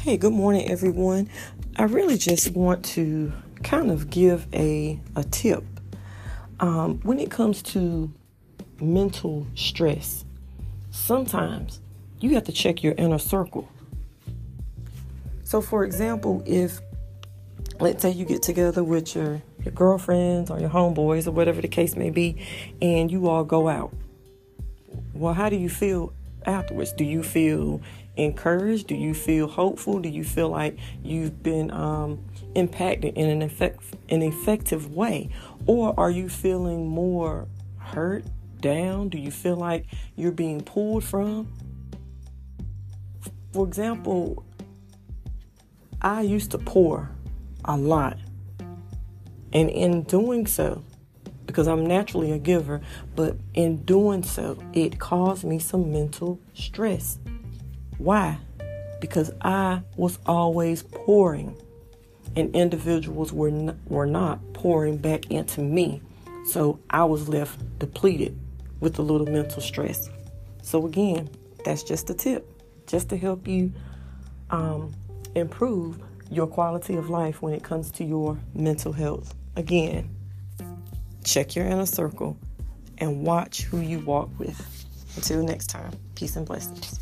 Hey, good morning, everyone. I really just want to kind of give a, a tip. Um, when it comes to mental stress, sometimes you have to check your inner circle. So, for example, if let's say you get together with your, your girlfriends or your homeboys or whatever the case may be, and you all go out. Well, how do you feel afterwards? Do you feel encouraged? Do you feel hopeful? Do you feel like you've been um, impacted in an, effect, an effective way? Or are you feeling more hurt, down? Do you feel like you're being pulled from? For example, I used to pour a lot. And in doing so, because I'm naturally a giver, but in doing so, it caused me some mental stress. Why? Because I was always pouring, and individuals were not, were not pouring back into me. So I was left depleted with a little mental stress. So again, that's just a tip, just to help you um, improve your quality of life when it comes to your mental health. Again, check your inner circle and watch who you walk with. Until next time, peace and blessings.